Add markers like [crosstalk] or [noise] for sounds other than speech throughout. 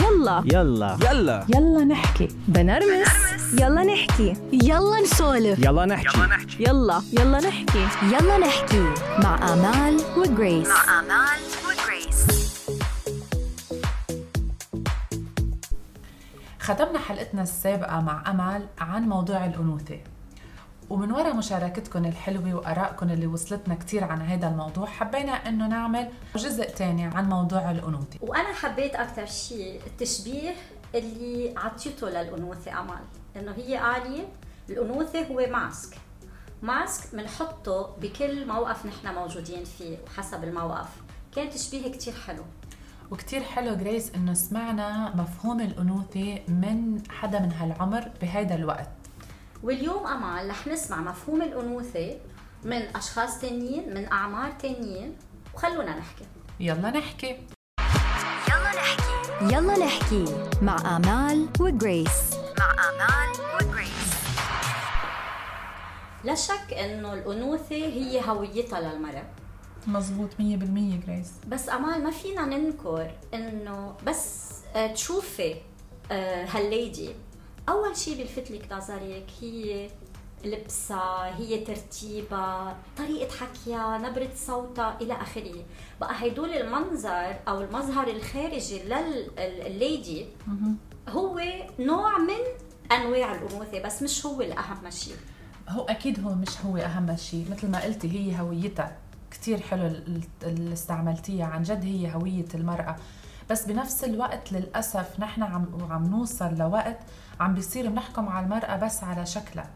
يلا. يلا. يلا. يلا نحكي. بنرمس. يلا نحكي. يلا نسولف. يلا نحكي. يلا يلا. نحكي. يلا نحكي. مع آمال وجريس. مع آمال وجريس. ختمنا حلقتنا السابقة مع أمل عن موضوع الأنوثة. ومن وراء مشاركتكم الحلوة وآرائكم اللي وصلتنا كتير عن هذا الموضوع حبينا إنه نعمل جزء تاني عن موضوع الأنوثة. وأنا حبيت أكثر شيء التشبيه اللي عطيته للأنوثة امل إنه هي قالي الأنوثة هو ماسك. ماسك بنحطه بكل موقف نحن موجودين فيه وحسب الموقف. كان تشبيه كتير حلو. وكتير حلو جريس إنه سمعنا مفهوم الأنوثة من حدا من هالعمر بهيدا الوقت. واليوم امل رح نسمع مفهوم الأنوثة من أشخاص تانيين من أعمار تانيين. وخلونا نحكي. يلا نحكي. يلا نحكي. يلا نحكي مع آمال وجريس. مع آمال وجريس. لا شك إنه الأنوثة هي هويتها للمرأة. مزبوط مية بالمية جريس. بس أمال ما فينا ننكر إنه بس آه، تشوفي آه، هالليدي أول شيء بيلفت لك نظرك هي لبسها هي ترتيبها طريقة حكيها نبرة صوتها إلى آخره. بقى هيدول المنظر أو المظهر الخارجي للليدي هو نوع من أنواع الأنوثة بس مش هو الأهم شيء هو أكيد هو مش هو أهم شيء مثل ما قلتي هي هويتها. كتير حلو ال- اللي استعملتيها. عن جد هي هوية المرأة. بس بنفس الوقت للأسف نحن عم عم نوصل لوقت عم بيصير بنحكم على المرأة بس على شكلها.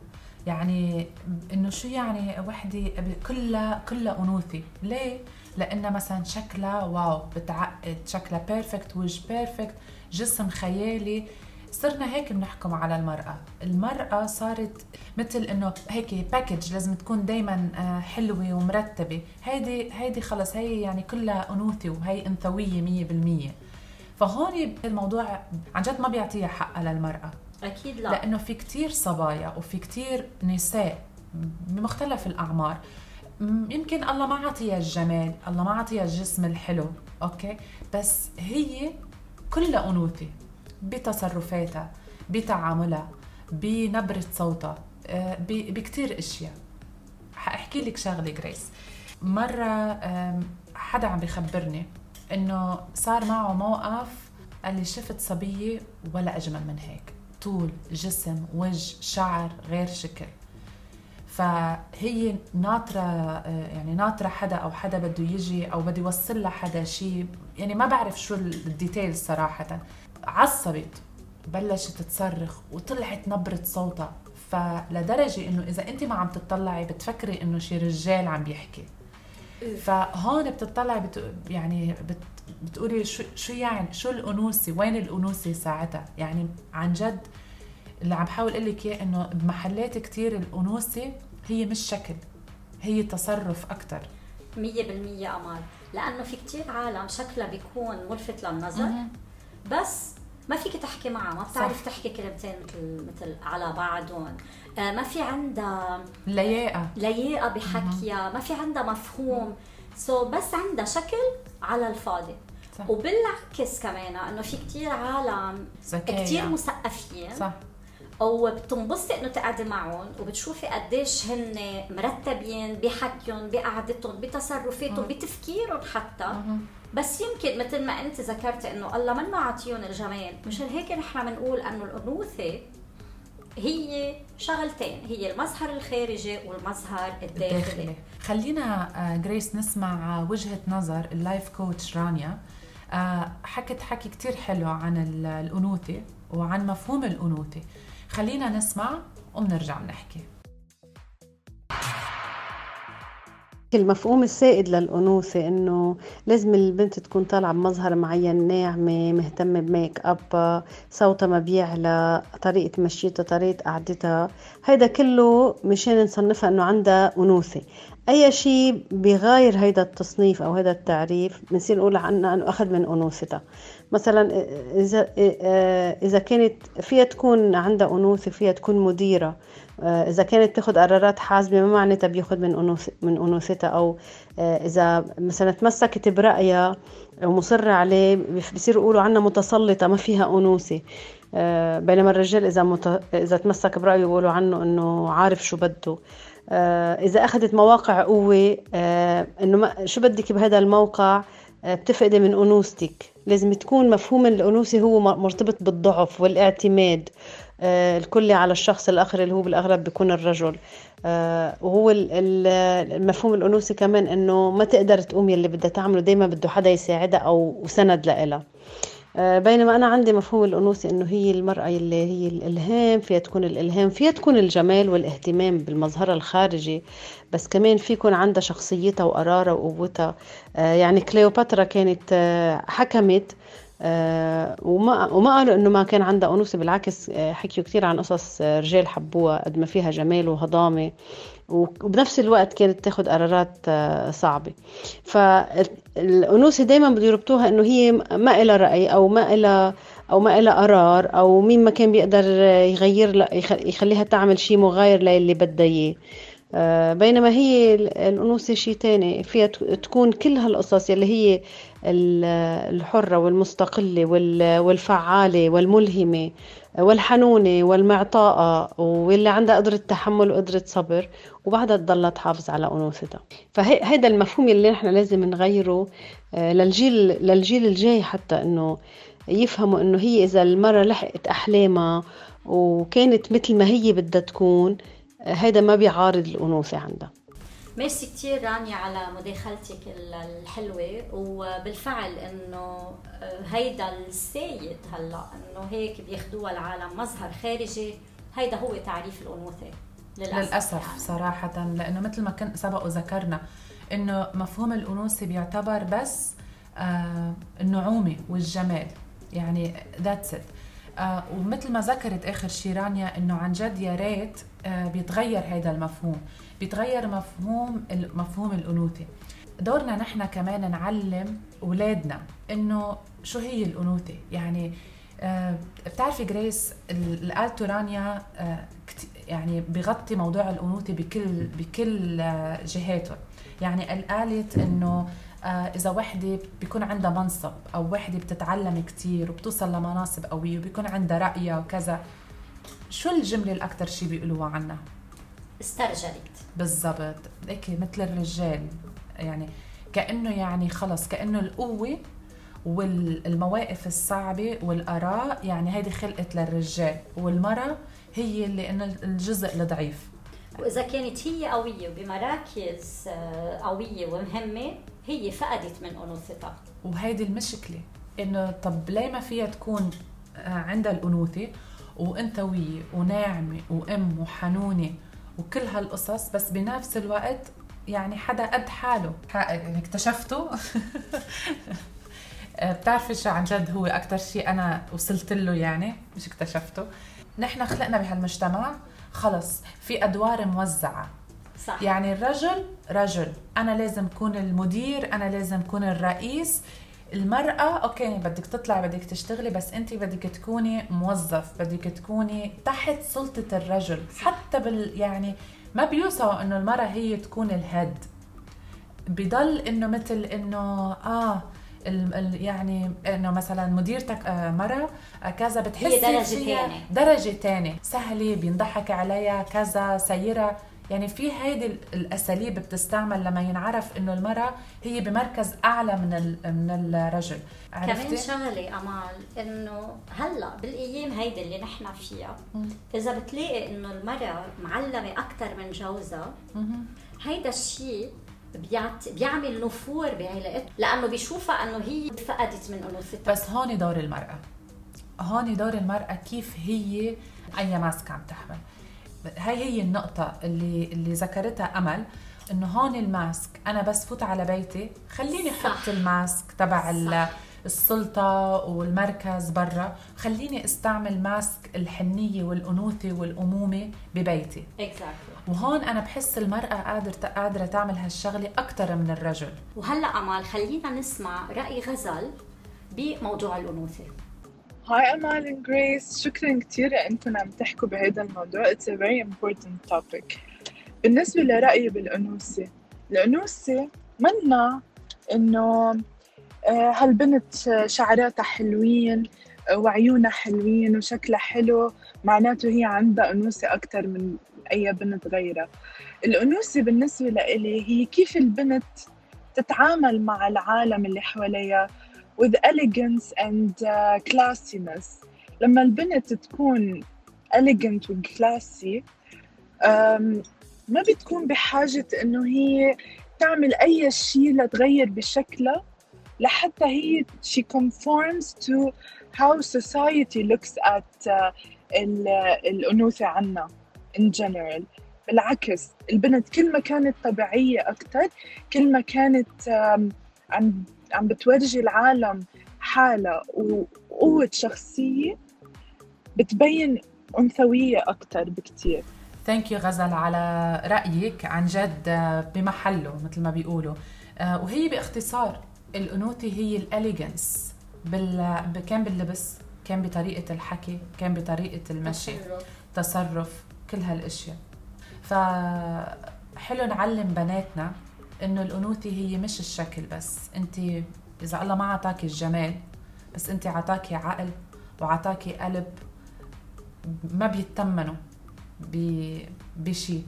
يعني إنه شو يعني وحدة كلها كلها أنوثة. ليه؟ لأنها مثلا شكلها wow بتعقد. شكلها perfect وجه perfect جسم خيالي. صرنا هيك بنحكم على المرأة. المرأة صارت مثل إنه هيك package لازم تكون دايما حلوة ومرتبة. هيدي هيدي خلص هي يعني كلها أنوثة وهي أنثوية مية بالمية. فهون الموضوع عن جد ما بيعطيها حقها للمرأة. أكيد لا. لأنه في كتير صبايا وفي كتير نساء بمختلف الأعمار. م- يمكن الله ما عطيها الجمال الله ما عطيها الجسم الحلو أوكي؟ بس هي كلها أنوثة بتصرفاتها بتعاملها بنبرة صوتها آه، بكتير أشياء. حاحكي لك شغلة جريس مرة حدا عم بيخبرني إنه صار معه موقف قال لي شفت صبية ولا أجمل من هيك. طول جسم وجه شعر غير شكل. فهي ناطرة آه، يعني ناطرة حدا أو حدا بده يجي أو بده يوصل لها حدا شيء يعني ما بعرف شو الديتيلز صراحة. عصبت بلشت تصرخ وطلعت نبرة صوتها. فلدرجة إنه إذا أنت ما عم تطلعي بتفكري إنه شي رجال عم بيحكي فهون بتطلعي بت... يعني بت... بتقولي شو شو يعني شو الأنوثة وين الأنوثة ساعتها؟ يعني عن جد اللي عم بحاول أقول لك إياه إنه بمحلات كتير الأنوثة هي مش شكل هي تصرف أكثر مية بالمية أمال. لأنه في كتير عالم شكلها بيكون ملفت للنظر بس ما فيك تحكي معها ما بتعرف تحكي كلمتين مثل مثل على بعضهم آه ما في عندها لياقة. لياقة بحكيها ما في عندها مفهوم. سو so بس عندها شكل على الفاضي. صح. وبالعكس كمان إنه في كتير عالم. كتير مثقفين صح. وبتنبسطي إنه تقعدي معهم وبتشوفي قديش هن مرتبين بحكيهم بقعدتهم بتصرفاتهم بتفكيرهم حتى. بس يمكن مثل ما أنت ذكرتي إنه الله منا عاطيهم الجمال. مشان هيك نحن بنقول إنه الأنوثة هي شغلتين هي المظهر الخارجي والمظهر الداخلي. الداخلي. خلينا آه، جريس نسمع آه، وجهة نظر ال life coach رانيا. آه، حكت حكي كتير حلو عن ال- الأنوثة وعن مفهوم الأنوثة. خلينا نسمع وبنرجع بنحكي. المفهوم السائد للأنوثة إنه لازم البنت تكون طالعة بمظهر معين ناعمة مهتمة بميك أب صوتها ما بيعلى طريقة مشيتها طريقة قعدتها. هيدا كله مشان نصنفها إنه عندها أنوثة. أي شيء بغاير هيدا التصنيف أو هيدا التعريف بنصير نقول عنها إنه أخذ من انوثتها مثلا إذا إذا كانت فيها تكون عندها انوثه فيها تكون مديرة إذا كانت تأخذ قرارات حازمه ما معناتها بياخذ من أنوث من أنوثتها أو إذا مثلا تمسكت برأيها ومصرة عليه بصيروا يقولوا عنها متسلطة ما فيها أنوثة. بينما الرجال إذا مت... إذا تمسك برأيه بيقولوا عنه إنه عارف شو بده. آه، إذا أخذت مواقع قوة آه، ما شو بدك بهذا الموقع؟ آه، بتفقدي من أنوثتك. لازم تكون مفهوم الأنوثة هو مرتبط بالضعف والاعتماد. الكلي على الشخص الآخر اللي هو بالأغلب بيكون الرجل. وهو المفهوم الأنوثة كمان إنه ما تقدر تقوم يلي بدها تعمله. دائما بده حدا يساعدها أو سند لها آه، بينما أنا عندي مفهوم الأنوثة إنه هي المرأة اللي هي الإلهام فيها تكون الإلهام فيها تكون الجمال والاهتمام بالمظهر الخارجي بس كمان في يكون عندها شخصيتها وقرارها وقوتها. آه، يعني كليوباترا كانت آه، حكمت وما وما قالوا إنه ما كان عندها أنوثة بالعكس حكيوا كثير عن قصص رجال حبوها قد ما فيها جمال وهضامة وبنفس الوقت كانت تاخذ قرارات آه، صعبة. فالأنوثة دائما بده يربطوها إنه هي ما لها رأي أو ما لها أو ما لها قرار أو مين ما كان بيقدر يغير يخليها تعمل شيء مغاير للي بدها إياه. آه، بينما هي الأنوثة شيء تاني فيها تكون كل هالقصص يلي هي الحرة والمستقلة والفعالة والملهمة والحنونة والمعطاءة واللي عندها قدرة تحمل وقدرة صبر وبعدها تضلها تحافظ على أنوثتها. فهذا المفهوم اللي نحن لازم نغيره آه، للجيل للجيل الجاي حتى إنه يفهموا إنه هي إذا المرة لحقت أحلامها وكانت مثل ما هي بدها تكون هيدا ما بيعارض الأنوثة عندها. ميرسي كثير رانيا على مداخلتك الحلوة وبالفعل إنه آه، هيدا الشي هلأ إنه هيك بياخذوها العالم مظهر خارجي هيدا هو تعريف الأنوثة. للأسف, للأسف يعني. صراحة لأنه مثل ما كنت سبق وذكرنا إنه مفهوم الأنوثة بيعتبر بس آه النعومة والجمال. يعني that's it آه ومثل ما ذكرت آخر شي رانيا إنه عن جد يا ريت آه بيتغير هذا المفهوم. بيتغير مفهوم مفهوم الأنوثة. دورنا نحن كمان نعلم اولادنا إنه شو هي الأنوثة. يعني آه بتعرفي جريس الالتو رانيا يعني بغطي موضوع الأنوثة بكل بكل جهاته يعني قالت إنه إذا وحدة بيكون عندها منصب أو وحدة بتتعلم كثير وبتوصل لمناصب قوية وبيكون عندها رايها وكذا شو الجملة الاكثر شيء بيقولوها عنها؟ استرجلت. بالضبط. هيك مثل الرجال يعني كأنه يعني خلص كأنه القوة والمواقف الصعبة والآراء يعني هيدي خلقت للرجال والمرأة هي اللي إنه الجزء الضعيف. وإذا كانت هي قوية وبمراكز آه، قوية ومهمة هي فقدت من انوثتها وهيدي المشكلة إنه طب ليه ما فيها تكون آه، عندها الأنوثة؟ وانثويه وناعمة وأم وحنونة وكل هالقصص بس بنفس الوقت يعني حدا قد حاله. اكتشفته؟ [laughs] آه، بتعرفي شو عن جد هو أكثر شيء أنا وصلت له يعني؟ مش اكتشفته. نحن خلقنا بهالمجتمع خلص في أدوار موزعة. صح. يعني الرجل رجل أنا لازم أكون المدير أنا لازم أكون الرئيس. المرأة أوكي بدك تطلع بدك تشتغلي بس أنت بدك تكوني موظف بدك تكوني تحت سلطة الرجل. حتى بال يعني ما بيوصوا إنه المرأة هي تكون الهيد. بضل إنه مثل إنه آه يعني إنه مثلا مديرتك آه، مرة آه، كذا بتحسي هي درجة ثانية درجة ثانية سهلة بينضحك عليها كذا سيرة. يعني في هيدي الأساليب بتستعمل لما ينعرف إنه المرأة هي بمركز أعلى من من الرجل. كمان شغلة أمال إنه هلأ بالأيام هيدي اللي نحن فيها إذا بتلاقي إنه المرأة معلمة أكثر من جوزها هيدا الشيء بيعمل نفور بعلاقتها لأنه بيشوفها إنه هي فقدت من انوثتها بس هون دور المرأة. هون دور المرأة كيف هي اي ماسك عم تحمل. هاي هي النقطة اللي اللي ذكرتها أمل إنه هون ال mask أنا بس فوت على بيتي خليني أحط ال mask تبع السلطة والمركز برا خليني أستعمل mask الحنية والأنوثة والأمومة ببيتي. Exactly. وهون أنا بحس المرأة قادرة قادرة تعمل هالشغلة أكثر من الرجل. وهلأ أمال خلينا نسمع رأي غزل بموضوع الأنوثة. Hi أمال Grace شكرا كثير انكم عم تحكوا بهذا الموضوع. It's a very important topic. بالنسبة لرأيي بالأنوثة الأنوثة منا إنه آه، هالبنت شعراتها حلوين وعيونها حلوين وشكلها حلو معناته هي عندها أنوثة أكثر من أي بنت غيرها. الأنوثة بالنسبة لإلي هي كيف البنت تتعامل مع العالم اللي حواليها with elegance and uh, classiness. لما البنت تكون elegant و classy um, ما بتكون بحاجة إنه هي تعمل أي شيء لتغير بشكلها لحتى هي she conforms to how society looks at uh, ال- الأنوثة عنا in general. بالعكس البنت كل ما كانت طبيعية أكتر كل ما كانت عم عم بتورجي العالم حالها وقوة شخصية بتبين أنثوية أكتر بكتير. Thank you غزل على رأيك عن جد بمحله مثل ما بيقولوا. آه، وهي باختصار الأنوثة هي ال elegance بال... كان باللبس كان بطريقة الحكي كان بطريقة المشي تصرف كل هالأشياء. فحلو نعلم بناتنا إنه الانوثه هي مش الشكل بس. أنت إذا الله ما عطاكي الجمال بس أنت عطاكي عقل وعطاكي قلب ما بيتمنوا ب- بشي.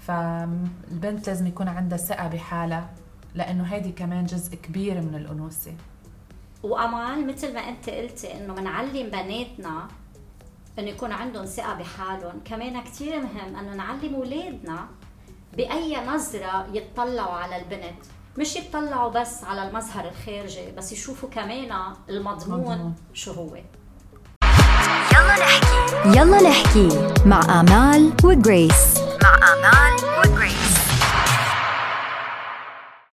فالبنت لازم يكون عندها ثقة بحالها لأنه هيدي كمان جزء كبير من الأنوثة وامال مثل ما أنت قلتي إنه بنعلم بناتنا إنه يكون عندهم ثقة بحالهم. كمان كثير مهم إنه نعلم أولادنا بأي نظرة يتطلعوا على البنت. مش يتطلعوا بس على المظهر الخارجي بس يشوفوا كمان المضمون مضمون. شو هو. يلا نحكي. يلا نحكي مع آمال وجريس. مع آمال